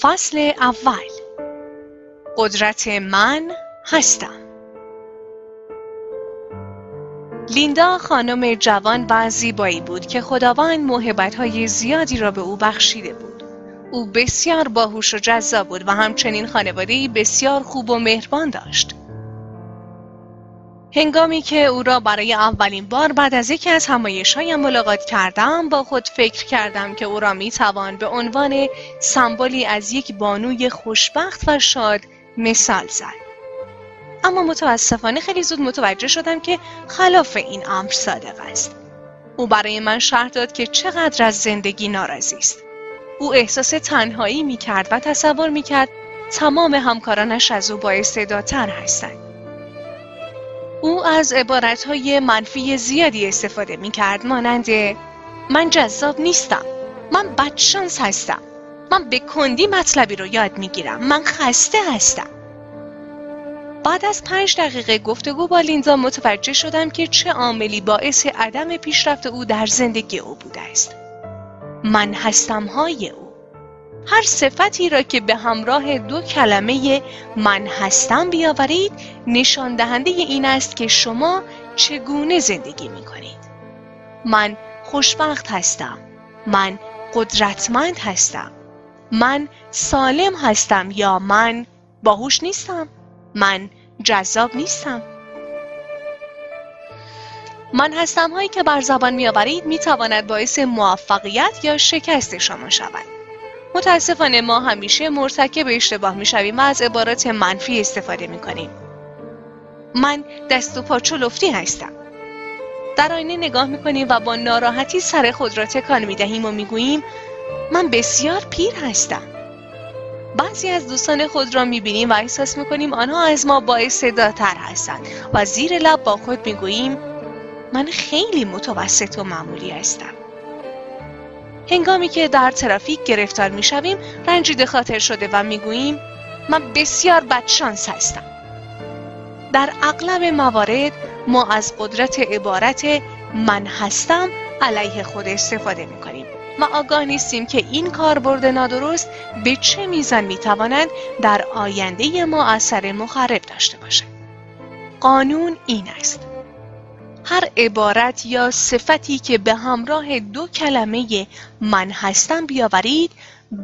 فصل اول قدرت من هستم لیندا خانم جوان و زیبایی بود که خداوند موهبت زیادی را به او بخشیده بود. او بسیار باهوش و جذاب بود و همچنین خانواده بسیار خوب و مهربان داشت. هنگامی که او را برای اولین بار بعد از یکی از همایشهایم ملاقات کردم با خود فکر کردم که او را می توان به عنوان سمبولی از یک بانوی خوشبخت و شاد مثال زد. اما متاسفانه خیلی زود متوجه شدم که خلاف این امر صادق است. او برای من شرح داد که چقدر از زندگی ناراضی است. او احساس تنهایی می کرد و تصور می کرد تمام همکارانش از او بااستعدادتر هستند. او از عبارتهای منفی زیادی استفاده می کرد مانند من جذاب نیستم من بدشانس هستم من به کندی مطلبی رو یاد می گیرم من خسته هستم. بعد از پنج دقیقه گفتگو با لیندا متوجه شدم که چه عاملی باعث عدم پیشرفت او در زندگی او بوده است. من هستم های او. هر صفتی را که به همراه دو کلمه من هستم بیاورید نشان دهنده این است که شما چگونه زندگی می کنید. من خوشبخت هستم. من قدرتمند هستم. من سالم هستم یا من باهوش نیستم. من جذاب نیستم. من هستم هایی که بر زبان می آورید می تواند باعث موفقیت یا شکست شما شود. متاسفانه ما همیشه مرتکب اشتباه می‌شویم. و از عبارات منفی استفاده می‌کنیم. من دست و پاچو لفتی هستم. در آینه نگاه می‌کنیم و با ناراحتی سر خود را تکان می‌دهیم و می‌گوییم من بسیار پیر هستم. بعضی از دوستان خود را می‌بینیم و احساس می‌کنیم آنها از ما با استعدادتر هستند و زیر لب با خود می‌گوییم من خیلی متوسط و معمولی هستم. هنگامی که در ترافیک گرفتار می‌شویم رنجیده خاطر شده و می‌گوییم من بسیار بدشانس هستم در اغلب موارد ما از قدرت عبارت من هستم علیه خود استفاده می کنیم و آگاه نیستیم که این کاربرد نادرست به چه میزان می‌تواند در آینده ما اثر مخرب داشته باشد. قانون این است. هر عبارت یا صفتی که به همراه دو کلمه من هستم بیاورید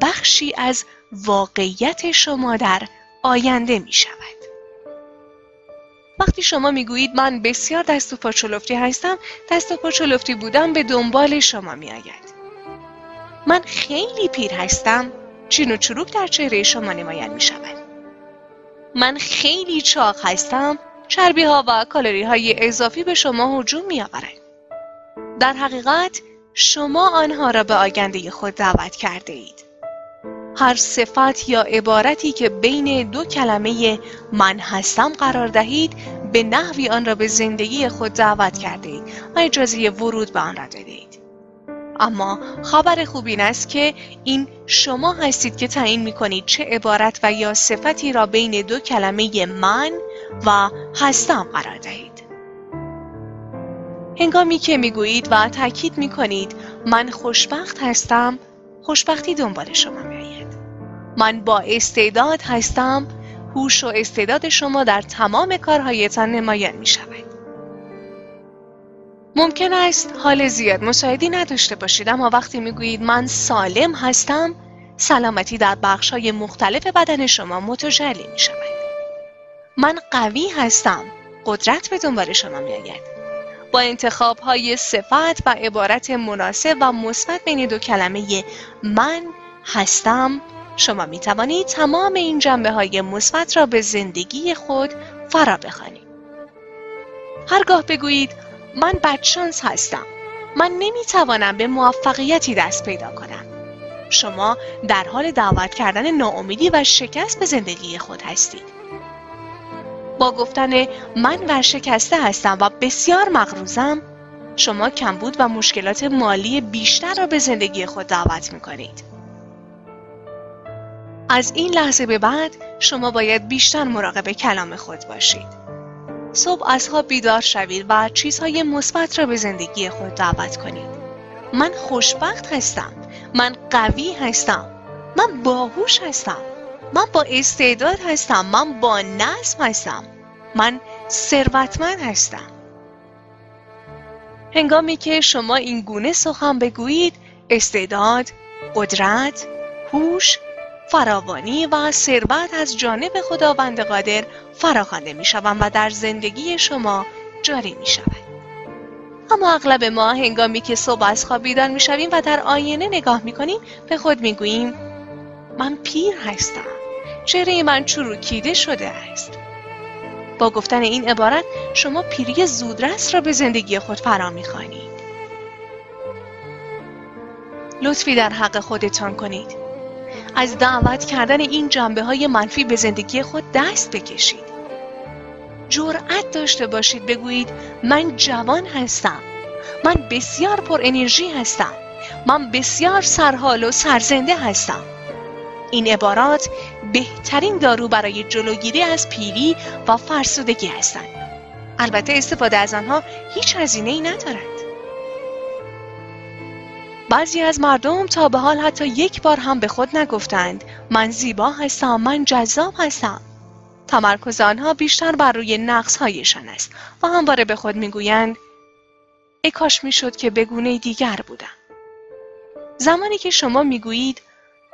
بخشی از واقعیت شما در آینده می شود. وقتی شما می‌گویید من بسیار دست و پاچولفتی هستم دست و پاچولفتی بودم به دنبال شما می آید. من خیلی پیر هستم چین و چروک در چهره شما نمایان می شود. من خیلی چاق هستم چربی ها و کالری های اضافی به شما هجوم می آورند. در حقیقت شما آنها را به آینده خود دعوت کرده اید. هر صفت یا عبارتی که بین دو کلمه من هستم قرار دهید به نحوی آن را به زندگی خود دعوت کرده اید و اجازه ورود به آن را داده اید. اما خبر خوب این است که این شما هستید که تعیین می کنید چه عبارت و یا صفتی را بین دو کلمه من و هستم قرار دهید. هنگامی که می‌گویید و تاکید می کنید من خوشبخت هستم خوشبختی دنبال شما می آید. من با استعداد هستم هوش و استعداد شما در تمام کارهایتان نمایان می شود. ممکن است حال زیاد مساعدی نداشته باشید اما وقتی می‌گویید من سالم هستم سلامتی در بخش های مختلف بدن شما متجلی می شود. من قوی هستم قدرت به دنبال شما می آید. با انتخاب های صفت و عبارت مناسب و مثبت بین دو کلمه من هستم شما می توانید تمام این جنبه های مثبت را به زندگی خود فرا بخوانید. هرگاه بگویید من بدشانس هستم من نمی توانم به موفقیتی دست پیدا کنم شما در حال دعوت کردن ناامیدی و شکست به زندگی خود هستید با گفتن من ورشکسته هستم و بسیار مغروزم شما کمبود و مشکلات مالی بیشتر را به زندگی خود دعوت می کنید. از این لحظه به بعد شما باید بیشتر مراقب کلام خود باشید. صبح از خواب بیدار شوید و چیزهای مثبت را به زندگی خود دعوت کنید. من خوشبخت هستم. من قوی هستم. من باهوش هستم من با استعداد هستم من با نظم هستم. من ثروتمند هستم. هنگامی که شما این گونه سخن بگویید استعداد قدرت هوش فراوانی و ثروت از جانب خداوند قادر فراخوانده می شوند و در زندگی شما جاری می شود. اما اغلب ما هنگامی که صبح از خواب بیدار می شویم و در آینه نگاه می کنیم به خود می گوییم من پیر هستم. چهره من چروکیده شده است. با گفتن این عبارت شما پیری زودرس را به زندگی خود فرا می‌خوانید. لطفی در حق خودتان کنید. از دعوت کردن این جنبه های منفی به زندگی خود دست بکشید. جرأت داشته باشید بگویید من جوان هستم. من بسیار پر انرژی هستم. من بسیار سرحال و سرزنده هستم. این عبارات بهترین دارو برای جلوگیری از پیری و فرسودگی هستند. البته استفاده از آنها هیچ هزینه ای ندارد. بعضی از مردم تا به حال حتی یک بار هم به خود نگفتند من زیبا هستم من جذاب هستم تمرکز آنها بیشتر بر روی نقص هایشان است و همواره به خود می‌گویند ای کاش می‌شد که بگونه دیگر بودم زمانی که شما می‌گویید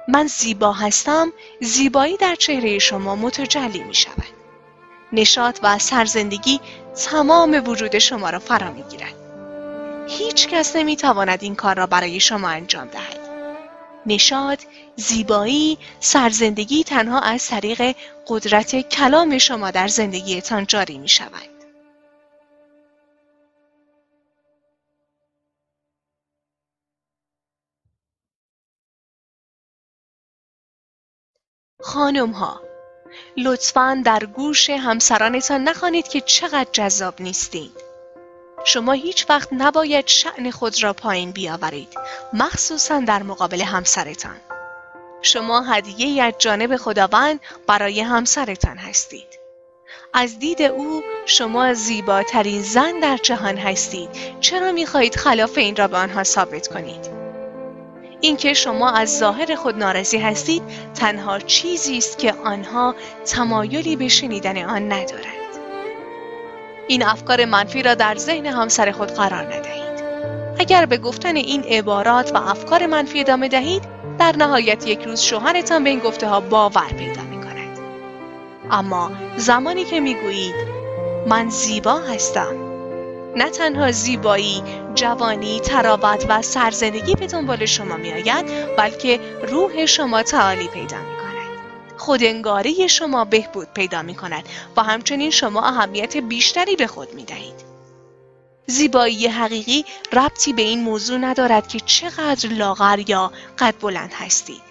من زیبا هستم زیبایی در چهره شما متجلی می شود. نشاط و سرزندگی تمام وجود شما را فرا می گیرد. هیچ کس نمی تواند این کار را برای شما انجام دهد. نشاط، زیبایی، سرزندگی تنها از طریق قدرت کلام شما در زندگیتان جاری می شود. خانم ها لطفا در گوش همسرانتان نخوانید که چقدر جذاب نیستید شما هیچ وقت نباید شعن خود را پایین بیاورید مخصوصا در مقابل همسرتان. شما هدیه از جانب خداوند برای همسرتان هستید. از دید او شما زیباترین زن در جهان هستید. چرا می‌خواهید خلاف این را به آنها ثابت کنید؟ اینکه شما از ظاهر خود ناراضی هستید تنها چیزی است که آنها تمایلی به شنیدن آن ندارند. این افکار منفی را در ذهن همسر خود قرار ندهید. اگر به گفتن این عبارات و افکار منفی ادامه دهید در نهایت یک روز شوهرتان به این گفته ها باور پیدا می کند اما زمانی که می گویید من زیبا هستم. نه تنها زیبایی جوانی، تراوت و سرزندگی به دنبال شما می آید بلکه روح شما تعالی پیدا می کند. خودنگاری شما بهبود پیدا می کند و همچنین شما اهمیت بیشتری به خود می دهید. زیبایی حقیقی ربطی به این موضوع ندارد که چقدر لاغر یا قد بلند هستید.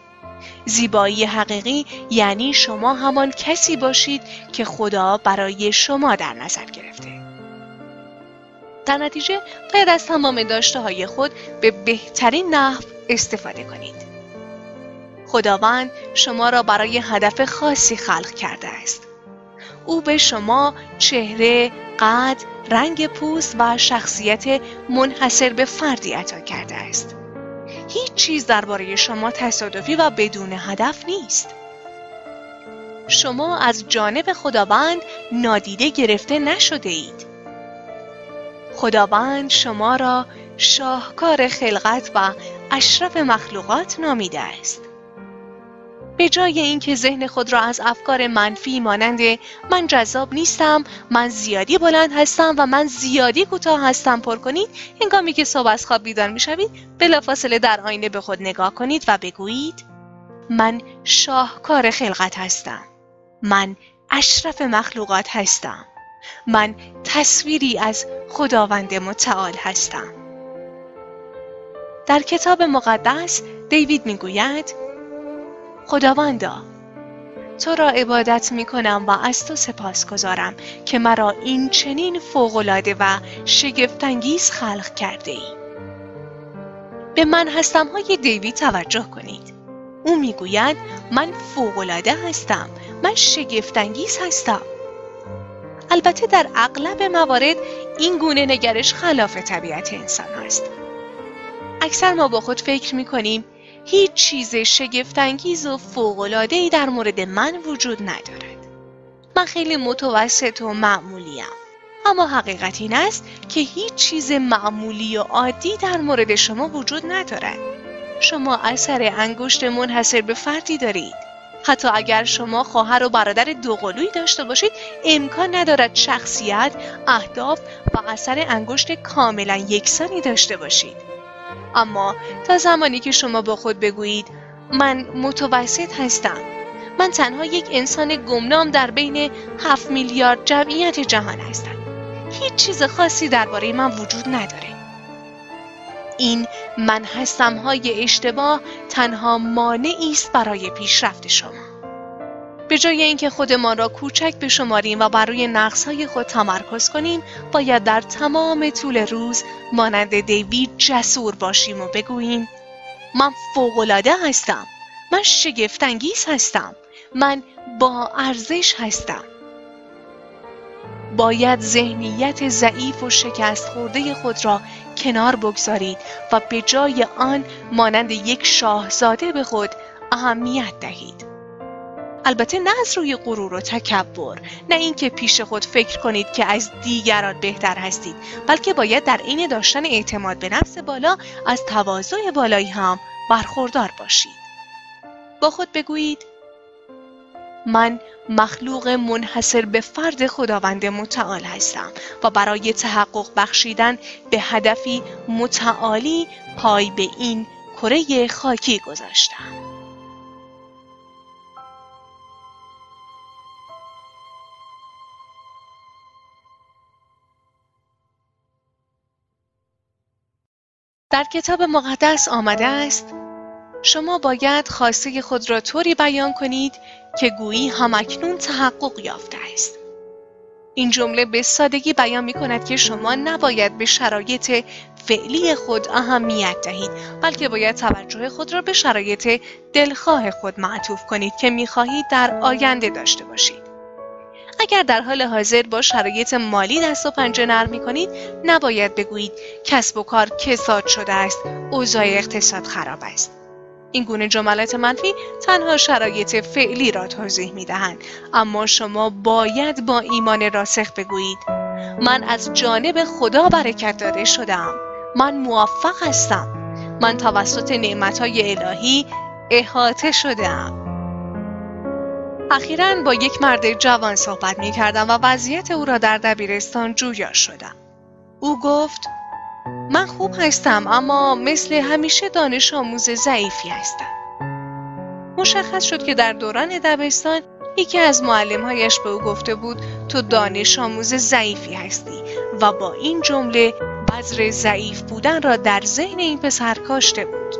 زیبایی حقیقی یعنی شما همان کسی باشید که خدا برای شما در نظر گرفته. در نتیجه باید از تمام داشته های خود به بهترین نحو استفاده کنید. خداوند شما را برای هدف خاصی خلق کرده است. او به شما چهره، قد، رنگ پوست و شخصیت منحصر به فردی عطا کرده است. هیچ چیز درباره شما تصادفی و بدون هدف نیست. شما از جانب خداوند نادیده گرفته نشده اید. خداوند شما را شاهکار خلقت و اشرف مخلوقات نامیده است. به جای اینکه ذهن خود را از افکار منفی مانند من جذاب نیستم، من زیادی بلند هستم و من زیادی کوتاه هستم پر کنید، هنگامی که صبح از خواب بیدار می‌شوید، بلافاصله در آینه به خود نگاه کنید و بگویید من شاهکار خلقت هستم. من اشرف مخلوقات هستم. من تصویری از خداوند متعال هستم در کتاب مقدس دیوید می‌گوید خداوندا تو را عبادت می کنم و از تو سپاس گذارم که مرا این چنین فوقلاده و شگفتانگیز خلق کرده ای. به من هستم های دیوید توجه کنید. او می‌گوید من فوقلاده هستم. من شگفتانگیز هستم. البته در اغلب موارد این گونه نگرش خلاف طبیعت انسان است. اکثر ما با خود فکر می کنیم هیچ چیز شگفتانگیز و فوق‌العاده‌ای در مورد من وجود ندارد. من خیلی متوسط و معمولیم. اما حقیقت این است که هیچ چیز معمولی و عادی در مورد شما وجود ندارد. شما اثر انگشت منحصر به فردی دارید. حتی اگر شما خواهر و برادر دوقلویی داشته باشید امکان ندارد شخصیت، اهداف و اثر انگشت کاملا یکسانی داشته باشید. اما تا زمانی که شما با خود بگویید من متوسط هستم. من تنها یک انسان گمنام در بین هفت میلیارد جمعیت جهان هستم. هیچ چیز خاصی درباره من وجود نداره. این من هستم های اشتباه تنها مانعی است برای پیشرفت شما. به جای اینکه خودمان را کوچک بشماریم و بر روی های خود تمرکز کنیم باید در تمام طول روز مانند دیوید جسور باشیم و بگوییم من فوقالعاده هستم من شگفتانگیز هستم من با ارزش هستم. باید ذهنیت ضعیف و شکست خورده خود را کنار بگذارید و به جای آن مانند یک شاهزاده به خود اهمیت دهید. البته نه از روی غرور و تکبر نه اینکه پیش خود فکر کنید که از دیگران بهتر هستید بلکه باید در عین داشتن اعتماد به نفس بالا از تواضع بالایی هم برخوردار باشید. با خود بگویید من مخلوق منحصر به فرد خداوند متعال هستم و برای تحقق بخشیدن به هدفی متعالی پای به این کره خاکی گذاشتم. در کتاب مقدس آمده است شما باید خواسته خود را طوری بیان کنید که گویی همکنون تحقق یافته است. این جمله به سادگی بیان می کند که شما نباید به شرایط فعلی خود اهمیت دهید بلکه باید توجه خود را به شرایط دلخواه خود معطوف کنید که می خواهید در آینده داشته باشید. اگر در حال حاضر با شرایط مالی دست و پنجه نرم می کنید نباید بگویید کسب و کار کساد شده است اوضاع اقتصاد خراب است این گونه جملات منفی تنها شرایط فعلی را توضیح می دهند اما شما باید با ایمان راسخ بگویید. من از جانب خدا برکت داده شدم من موفق هستم. من توسط نعمتهای الهی احاطه شدم اخیرا با یک مرد جوان صحبت می کردم و وضعیت او را در دبیرستان جویا شدم. او گفت من خوب هستم اما مثل همیشه دانش آموز ضعیفی هستم. مشخص شد که در دوران دبستان یکی از معلمهایش به او گفته بود تو دانش آموز ضعیفی هستی و با این جمله بذر ضعیف بودن را در ذهن این پسر کاشته بود.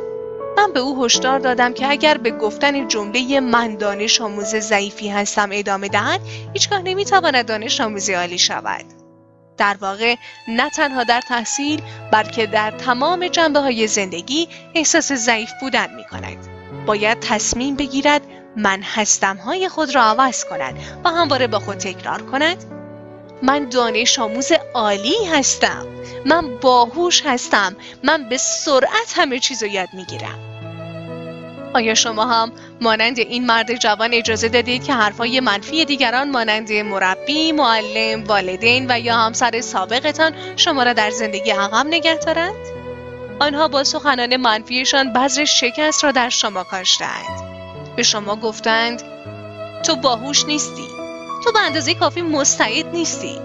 من به او هشدار دادم که اگر به گفتن جمله من دانش آموز ضعیفی هستم ادامه دهد هیچگاه نمی‌تواند دانش آموزی عالی شود در واقع نه تنها در تحصیل بلکه در تمام جنبه های زندگی احساس ضعیف بودن می کند. باید تصمیم بگیرد من هستم های خود را عوض کند و همواره با خود تکرار کند. من دانش آموز عالی هستم. من باهوش هستم. من به سرعت همه چیز رو یاد می‌گیرم. آیا شما هم مانند این مرد جوان اجازه دادید که حرفای منفی دیگران مانند مربی، معلم، والدین و یا همسر سابقتان شما را در زندگی عقب نگه دارند؟ آنها با سخنان منفیشان بذر شکست را در شما کاشتند. به شما گفتند تو باهوش نیستی. تو به اندازه کافی مستعد نیستی.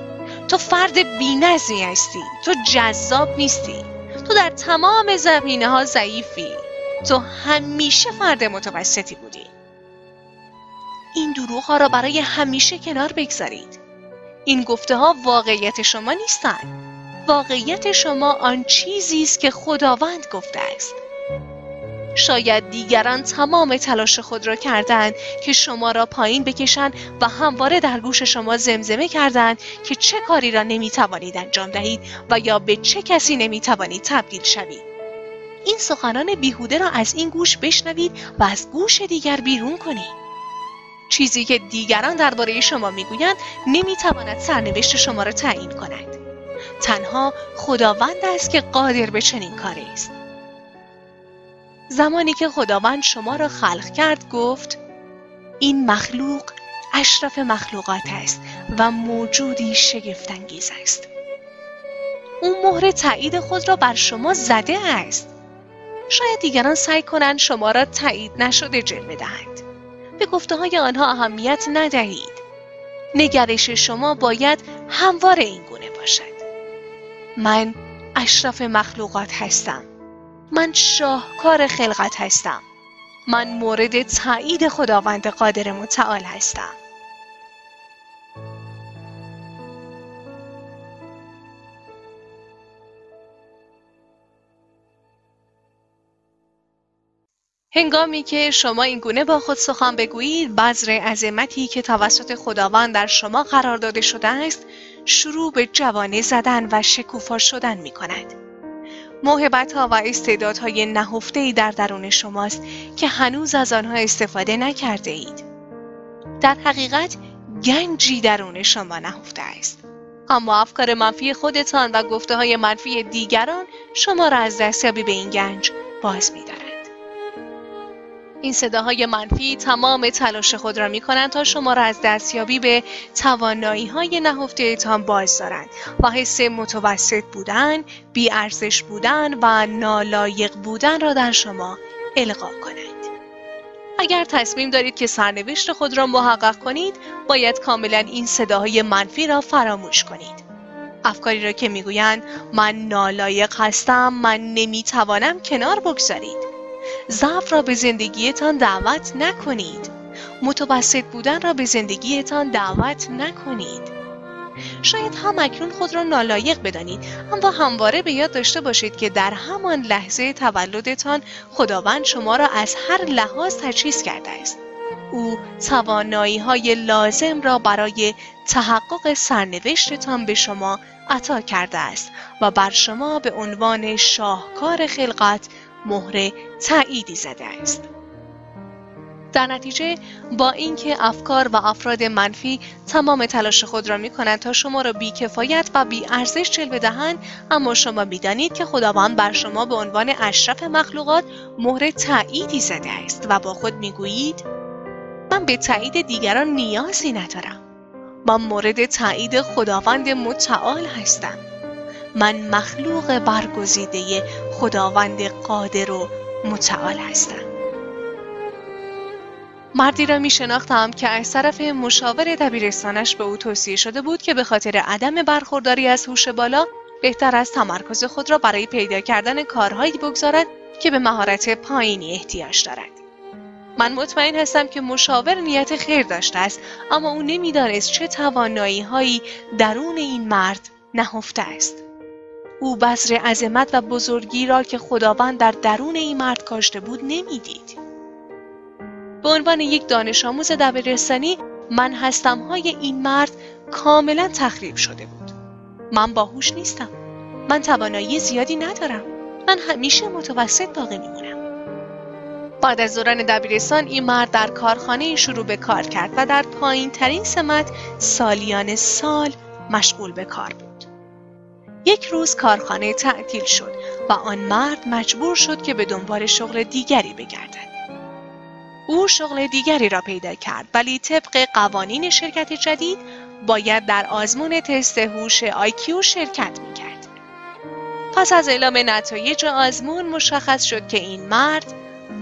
تو فرد بینظمی هستی. تو جذاب نیستی. تو در تمام زمینه ها ضعیفی. تو همیشه فرد متوسطی بودی. این دروغ ها را برای همیشه کنار بگذارید. این گفته ها واقعیت شما نیستند واقعیت شما آن چیزی است که خداوند گفته است. شاید دیگران تمام تلاش خود را کردند که شما را پایین بکشند و همواره در گوش شما زمزمه کردند که چه کاری را نمی توانید انجام دهید و یا به چه کسی نمی توانید تبدیل شوید. این سخنان بیهوده را از این گوش بشنوید و از گوش دیگر بیرون کنید. چیزی که دیگران درباره شما می‌گویند نمی‌تواند سرنوشت شما را تعیین کند. تنها خداوند است که قادر به چنین کاری است. زمانی که خداوند شما را خلق کرد گفت این مخلوق اشرف مخلوقات است و موجودی شگفتانگیز است او مهر تایید خود را بر شما زده است شاید دیگران سعی کنند شما را تایید نشده جلوه دهند. به گفته های آنها اهمیت ندهید. نگرش شما باید هموار این گونه باشد. من اشرف مخلوقات هستم. من شاهکار خلقت هستم. من مورد تایید خداوند قادر متعال هستم. هنگامی که شما این گونه با خود سخن بگویید بذر عظمتی که توسط خداوند در شما قرار داده شده است شروع به جوانه زدن و شکوفا شدن می کند. موهبت ها و استعدادهای نهفته ای در درون شماست که هنوز از آنها استفاده نکرده اید. در حقیقت گنجی درون شما نهفته است. اما افکار منفی خودتان و گفته های منفی دیگران شما را از دستیابی به این گنج باز می این صداهای منفی تمام تلاش خود را می کنند تا شما را از دستیابی به توانایی های نهفته تان باز دارند و حس متوسط بودن، ارزش بودن و نالایق بودن را در شما القا کنند. اگر تصمیم دارید که سرنوشت خود را محقق کنید، باید کاملا این صداهای منفی را فراموش کنید. افکاری را که می‌گویند من نالایق هستم، من نمی‌توانم کنار بگذارید. ضعف را به زندگیتان دعوت نکنید. متوسط بودن را به زندگیتان دعوت نکنید. شاید هم اکنون خود را نالایق بدانید اما همواره به یاد داشته باشید که در همان لحظه تولدتان خداوند شما را از هر لحاظ تجهیز کرده است. او توانایی های لازم را برای تحقق سرنوشتتان به شما عطا کرده است و بر شما به عنوان شاهکار خلقت مهر تأییدی زده است. در نتیجه با اینکه افکار و افراد منفی تمام تلاش خود را می کنند تا شما را بیکفایت و بی ارزش جلوه دهند اما شما می‌دانید که خداوند بر شما به عنوان اشرف مخلوقات مهر تأییدی زده است و با خود می‌گویید من به تایید دیگران نیازی ندارم من مورد تایید خداوند متعال هستم من مخلوق برگزیده خداوند قادر و متعال هستم مردی را می شناختم که از طرف مشاور دبیرستانش به او توصیه شده بود که به خاطر عدم برخورداری از هوش بالا بهتر از تمرکز خود را برای پیدا کردن کارهایی بگذارد که به مهارت پایینی احتیاج دارد. من مطمئن هستم که مشاور نیت خیر داشته است اما او نمی‌دانست چه توانایی هایی درون این مرد نهفته است. او بذر عظمت و بزرگی را که خداوند در درون این مرد کاشته بود نمی‌دید. به عنوان یک دانش آموز دبیرستانی من هستم های این مرد کاملا تخریب شده بود. من باهوش نیستم. من توانایی زیادی ندارم. من همیشه متوسط باقی میمونم. بعد از دوران دبیرستان این مرد در کارخانه شروع به کار کرد و در پایین ترین سمت سالیان سال مشغول به کار بود. یک روز کارخانه تعطیل شد و آن مرد مجبور شد که به دنبال شغل دیگری بگردد. او شغل دیگری را پیدا کرد ولی طبق قوانین شرکت جدید باید در آزمون تست هوش آیکیو شرکت می‌کرد. پس از اعلام نتایج آزمون مشخص شد که این مرد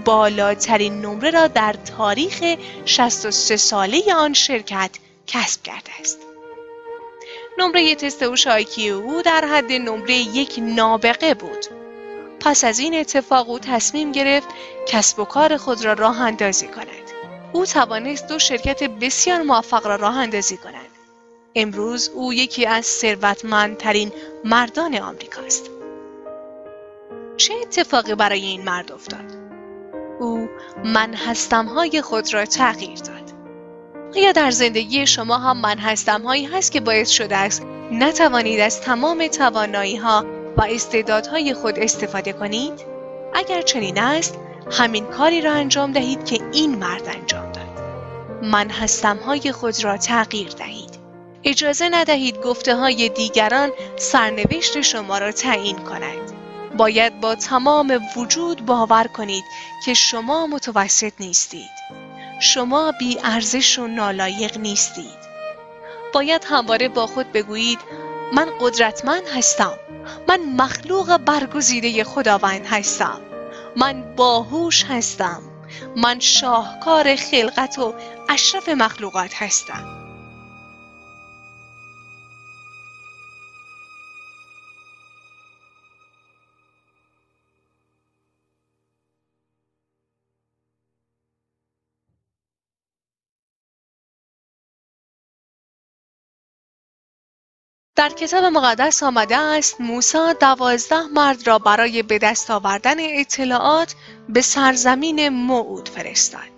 بالاترین نمره را در تاریخ 63 ساله آن شرکت کسب کرده است. نمره تست هوش او در حد نمره یک نابغه بود. پس از این اتفاق او تصمیم گرفت کسب و کار خود را راه اندازی کند. او توانست دو شرکت بسیار موفق را راه اندازی کند. امروز او یکی از ثروتمندترین مردان آمریکاست. چه اتفاقی برای این مرد افتاد؟ او من هستم های خود را تغییر داد. آیا در زندگی شما هم من هستم هایی هست که باعث شده است نتوانید از تمام توانایی ها و استعدادهای خود استفاده کنید؟ اگر چنین است همین کاری را انجام دهید که این مرد انجام داد. من هستم های خود را تغییر دهید. اجازه ندهید گفته های دیگران سرنوشت شما را تعیین کند. باید با تمام وجود باور کنید که شما متوسط نیستید شما بی ارزش و نالایق نیستید. باید همواره با خود بگویید من قدرتمند هستم. من مخلوق برگزیده خداوند هستم. من باهوش هستم. من شاهکار خلقت و اشرف مخلوقات هستم. در کتاب مقدس آمده است موسی دوازده مرد را برای به دست آوردن اطلاعات به سرزمین موعود فرستاد.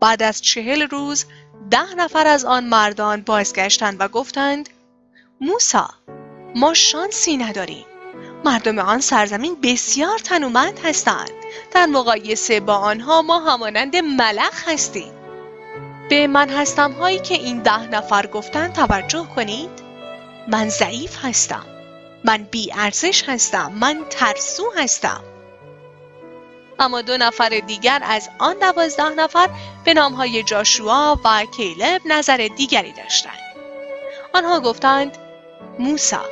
بعد از چهل روز ده نفر از آن مردان بازگشتند و گفتند موسا ما شانسی نداریم. مردم آن سرزمین بسیار تنومند هستند. در مقایسه با آنها ما همانند ملخ هستیم. به من هستم هایی که این ده نفر گفتند توجه کنید؟ من ضعیف هستم. من بی ارزش هستم. من ترسو هستم. اما دو نفر دیگر از آن دوازده نفر به نامهای جاشوا و کیلب نظر دیگری داشتند. آنها گفتند موسا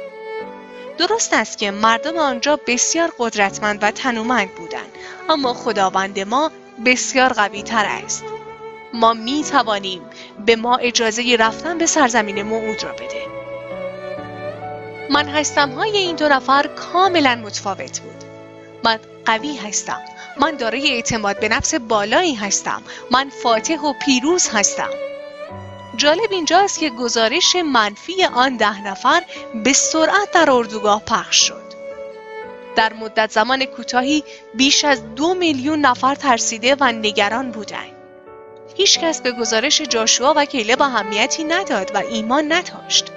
درست است که مردم آنجا بسیار قدرتمند و تنومند بودند اما خداوند ما بسیار قوی تر است. ما می توانیم به ما اجازه رفتن به سرزمین موعود را بده. من هستم های این دو نفر کاملا متفاوت بود. من قوی هستم. من دارای اعتماد به نفس بالایی هستم. من فاتح و پیروز هستم. جالب اینجاست که گزارش منفی آن ده نفر به سرعت در اردوگاه پخش شد. در مدت زمان کوتاهی بیش از دو میلیون نفر ترسیده و نگران بودند. هیچکس به گزارش جاشوا و کیله با اهمیتی نداد و ایمان نداشت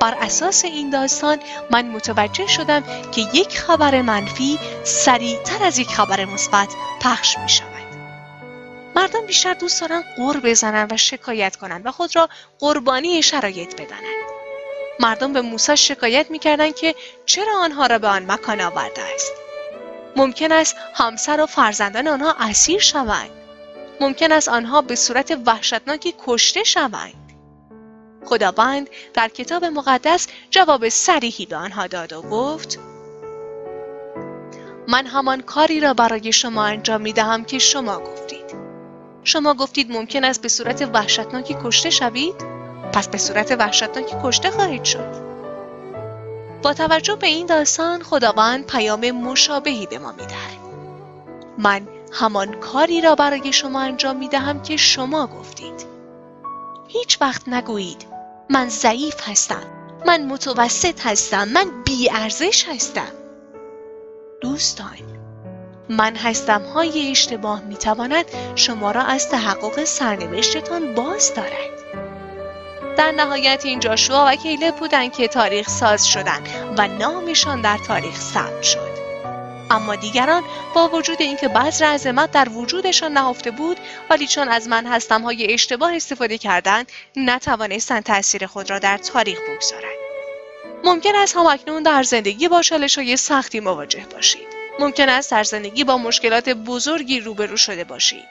بر اساس این داستان من متوجه شدم که یک خبر منفی سریعتر از یک خبر مثبت پخش می شود. مردم بیشتر دوست دارن قور بزنن و شکایت کنند و خود را قربانی شرایط بدانند. مردم به موسی شکایت می‌کردند که چرا آنها را به آن مکان آورده است. ممکن است همسر و فرزندان آنها اسیر شوند. ممکن است آنها به صورت وحشتناکی کشته شوند. خداوند در کتاب مقدس جواب سریحی به آنها داد و گفت من همان کاری را برای شما انجام می دهم که شما گفتید. شما گفتید ممکن است به صورت وحشتناکی کشته شوید؟ پس به صورت وحشتناکی کشته خواهید شد. با توجه به این داستان خداوند پیام مشابهی به ما می‌دهد. من همان کاری را برای شما انجام می دهم که شما گفتید. هیچ وقت نگویید من ضعیف هستم. من متوسط هستم. من بی ارزش هستم. دوستان من هستم های اشتباه می تواند شما را از تحقق سرنوشتتان باز دارد. در نهایت این جاشوا و کیله بودند که تاریخ ساز شدند و نامشان در تاریخ ثبت شد. اما دیگران با وجود اینکه بذر عظمت در وجودشان نهفته بود ولی چون از من هستم های اشتباه استفاده کردند نتوانستند تاثیر خود را در تاریخ بگذارند. ممکن است همکنون در زندگی با چالش های سختی مواجه باشید. ممکن است در زندگی با مشکلات بزرگی روبرو شده باشید.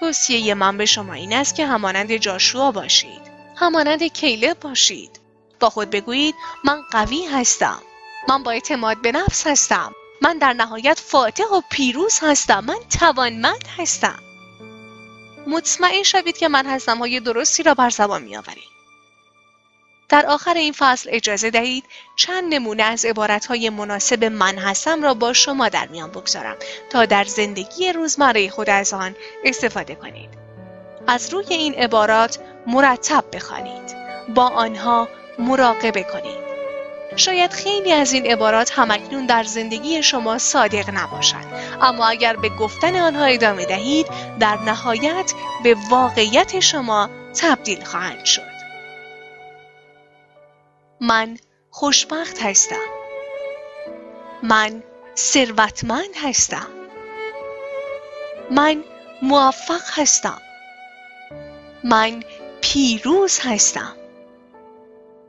توصیه من به شما این است که همانند جاشوا باشید. همانند کیله باشید. با خود بگویید من قوی هستم. من با اعتماد به نفس هستم. من در نهایت فاتح و پیروز هستم من توانمند هستم مطمئن شوید که من هستم های درستی را بر زبان می آورید. در آخر این فصل اجازه دهید چند نمونه از های مناسب من هستم را با شما در میان بگذارم تا در زندگی روزمره خود از آن استفاده کنید. از روی این عبارات مرتب بخوانید. با آنها مراقبه کنید. شاید خیلی از این عبارات همکنون در زندگی شما صادق نباشد. اما اگر به گفتن آنها ادامه دهید در نهایت به واقعیت شما تبدیل خواهند شد. من خوشبخت هستم. من ثروتمند هستم. من موفق هستم. من پیروز هستم.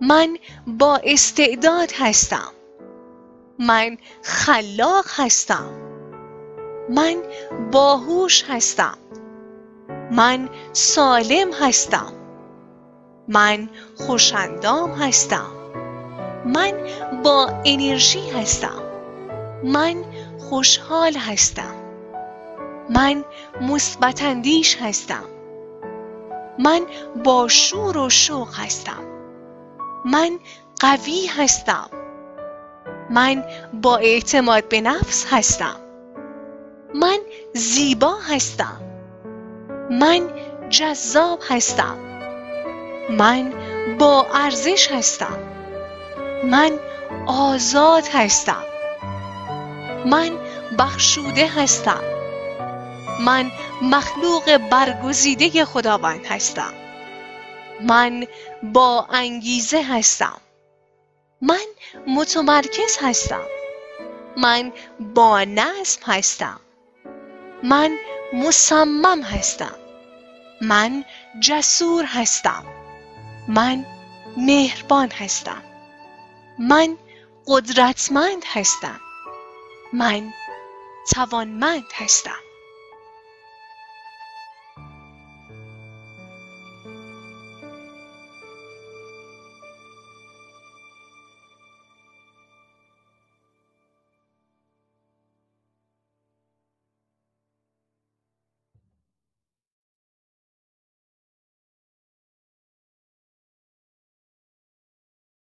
من با استعداد هستم. من خلاق هستم. من باهوش هستم. من سالم هستم. من خوشندام هستم. من با انرژی هستم. من خوشحال هستم. من مثبت هستم. من با شور و شوق هستم. من قوی هستم. من با اعتماد به نفس هستم. من زیبا هستم. من جذاب هستم. من با ارزش هستم. من آزاد هستم. من بخشوده هستم. من مخلوق برگزیده خداوند هستم. من با انگیزه هستم. من متمرکز هستم. من با نظم هستم. من مصمم هستم. من جسور هستم. من مهربان هستم. من قدرتمند هستم. من توانمند هستم.